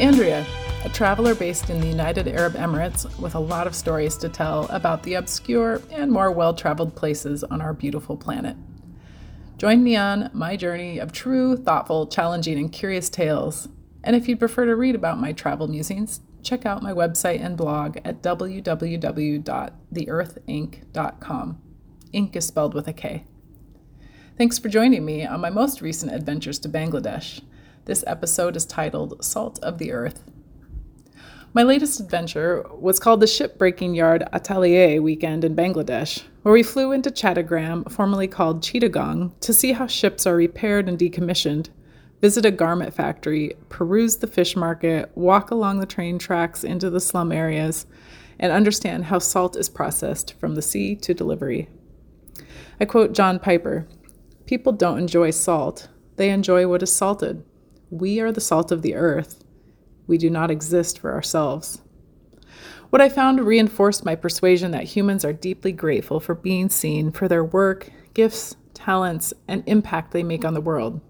Andrea, a traveler based in the United Arab Emirates with a lot of stories to tell about the obscure and more well traveled places on our beautiful planet. Join me on my journey of true, thoughtful, challenging, and curious tales. And if you'd prefer to read about my travel musings, check out my website and blog at www.theearthink.com. Ink is spelled with a K. Thanks for joining me on my most recent adventures to Bangladesh. This episode is titled Salt of the Earth. My latest adventure was called the Shipbreaking Yard Atelier Weekend in Bangladesh, where we flew into Chattogram, formerly called Chittagong, to see how ships are repaired and decommissioned, visit a garment factory, peruse the fish market, walk along the train tracks into the slum areas, and understand how salt is processed from the sea to delivery. I quote John Piper People don't enjoy salt, they enjoy what is salted. We are the salt of the earth. We do not exist for ourselves. What I found reinforced my persuasion that humans are deeply grateful for being seen for their work, gifts, talents, and impact they make on the world,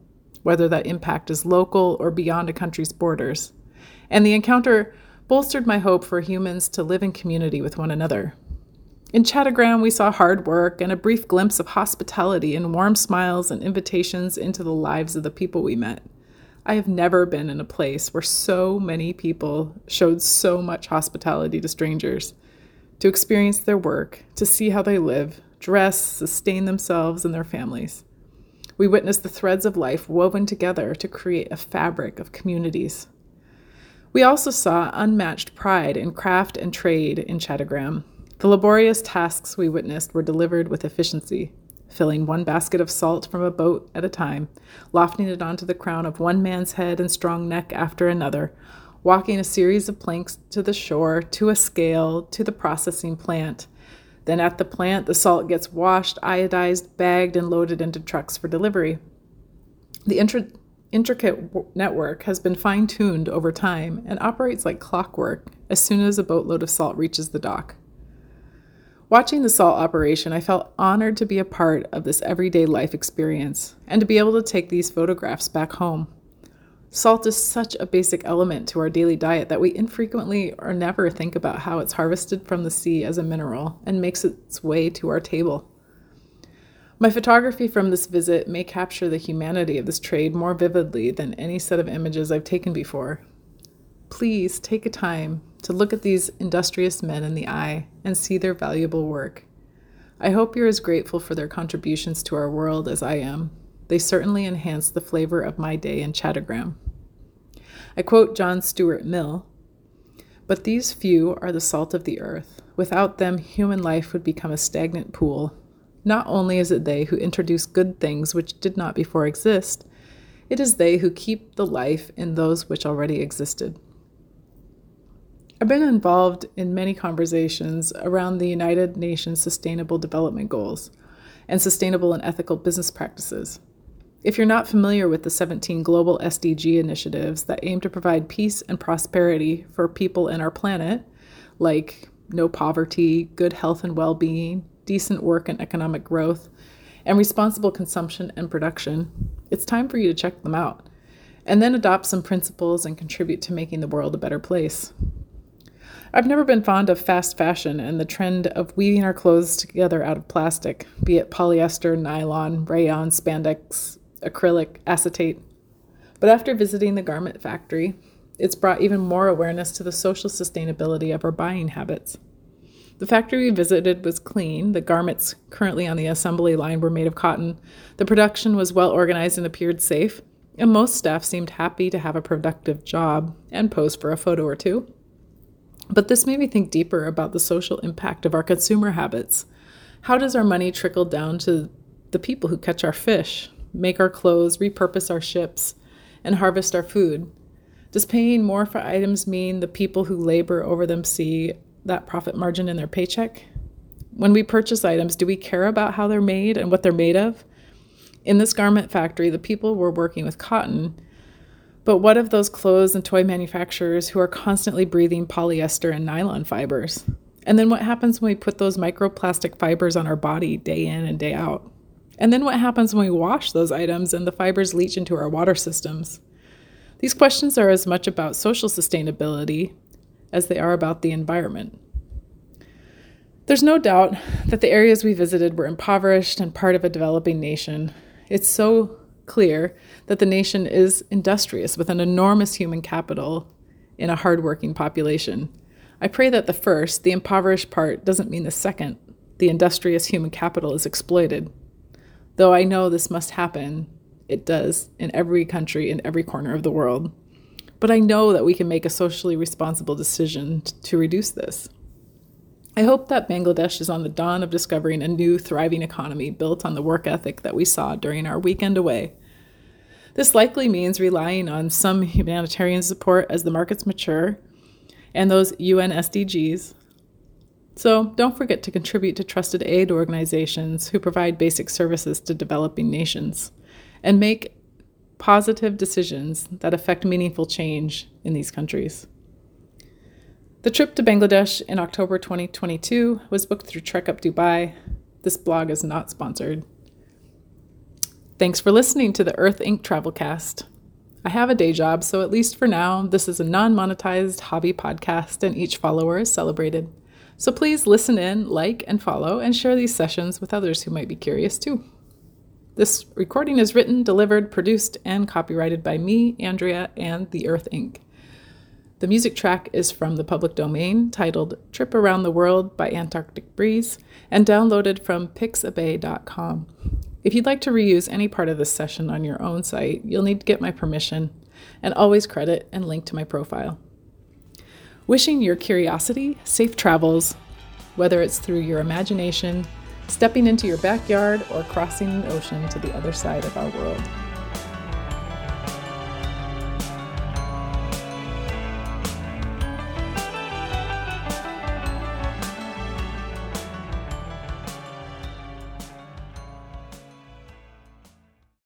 whether that impact is local or beyond a country's borders. And the encounter bolstered my hope for humans to live in community with one another. In Chattogram, we saw hard work and a brief glimpse of hospitality and warm smiles and invitations into the lives of the people we met. I have never been in a place where so many people showed so much hospitality to strangers, to experience their work, to see how they live, dress, sustain themselves and their families. We witnessed the threads of life woven together to create a fabric of communities. We also saw unmatched pride in craft and trade in Chattogram. The laborious tasks we witnessed were delivered with efficiency filling one basket of salt from a boat at a time, lofting it onto the crown of one man's head and strong neck after another, walking a series of planks to the shore, to a scale, to the processing plant. Then at the plant, the salt gets washed, iodized, bagged, and loaded into trucks for delivery. The intri- intricate w- network has been fine tuned over time and operates like clockwork as soon as a boatload of salt reaches the dock. Watching the salt operation, I felt honored to be a part of this everyday life experience and to be able to take these photographs back home. Salt is such a basic element to our daily diet that we infrequently or never think about how it's harvested from the sea as a mineral and makes its way to our table. My photography from this visit may capture the humanity of this trade more vividly than any set of images I've taken before. Please take a time to look at these industrious men in the eye and see their valuable work. I hope you're as grateful for their contributions to our world as I am. They certainly enhance the flavor of my day in Chattogram. I quote John Stuart Mill But these few are the salt of the earth. Without them, human life would become a stagnant pool. Not only is it they who introduce good things which did not before exist, it is they who keep the life in those which already existed. I've been involved in many conversations around the United Nations Sustainable Development Goals and sustainable and ethical business practices. If you're not familiar with the 17 global SDG initiatives that aim to provide peace and prosperity for people and our planet, like no poverty, good health and well being, decent work and economic growth, and responsible consumption and production, it's time for you to check them out and then adopt some principles and contribute to making the world a better place. I've never been fond of fast fashion and the trend of weaving our clothes together out of plastic, be it polyester, nylon, rayon, spandex, acrylic, acetate. But after visiting the garment factory, it's brought even more awareness to the social sustainability of our buying habits. The factory we visited was clean. The garments currently on the assembly line were made of cotton. The production was well organized and appeared safe. And most staff seemed happy to have a productive job and pose for a photo or two. But this made me think deeper about the social impact of our consumer habits. How does our money trickle down to the people who catch our fish, make our clothes, repurpose our ships, and harvest our food? Does paying more for items mean the people who labor over them see that profit margin in their paycheck? When we purchase items, do we care about how they're made and what they're made of? In this garment factory, the people were working with cotton but what of those clothes and toy manufacturers who are constantly breathing polyester and nylon fibers? And then what happens when we put those microplastic fibers on our body day in and day out? And then what happens when we wash those items and the fibers leach into our water systems? These questions are as much about social sustainability as they are about the environment. There's no doubt that the areas we visited were impoverished and part of a developing nation. It's so clear that the nation is industrious with an enormous human capital in a hardworking population. I pray that the first, the impoverished part, doesn't mean the second, the industrious human capital is exploited. Though I know this must happen, it does in every country, in every corner of the world. But I know that we can make a socially responsible decision to reduce this. I hope that Bangladesh is on the dawn of discovering a new, thriving economy built on the work ethic that we saw during our weekend away. This likely means relying on some humanitarian support as the markets mature and those UN SDGs. So don't forget to contribute to trusted aid organizations who provide basic services to developing nations and make positive decisions that affect meaningful change in these countries. The trip to Bangladesh in October 2022 was booked through Trek Up Dubai. This blog is not sponsored. Thanks for listening to the Earth Ink. Travelcast. I have a day job, so at least for now, this is a non monetized hobby podcast and each follower is celebrated. So please listen in, like, and follow, and share these sessions with others who might be curious too. This recording is written, delivered, produced, and copyrighted by me, Andrea, and the Earth Ink. The music track is from the public domain titled Trip Around the World by Antarctic Breeze and downloaded from pixabay.com. If you'd like to reuse any part of this session on your own site, you'll need to get my permission and always credit and link to my profile. Wishing your curiosity safe travels, whether it's through your imagination, stepping into your backyard, or crossing an ocean to the other side of our world.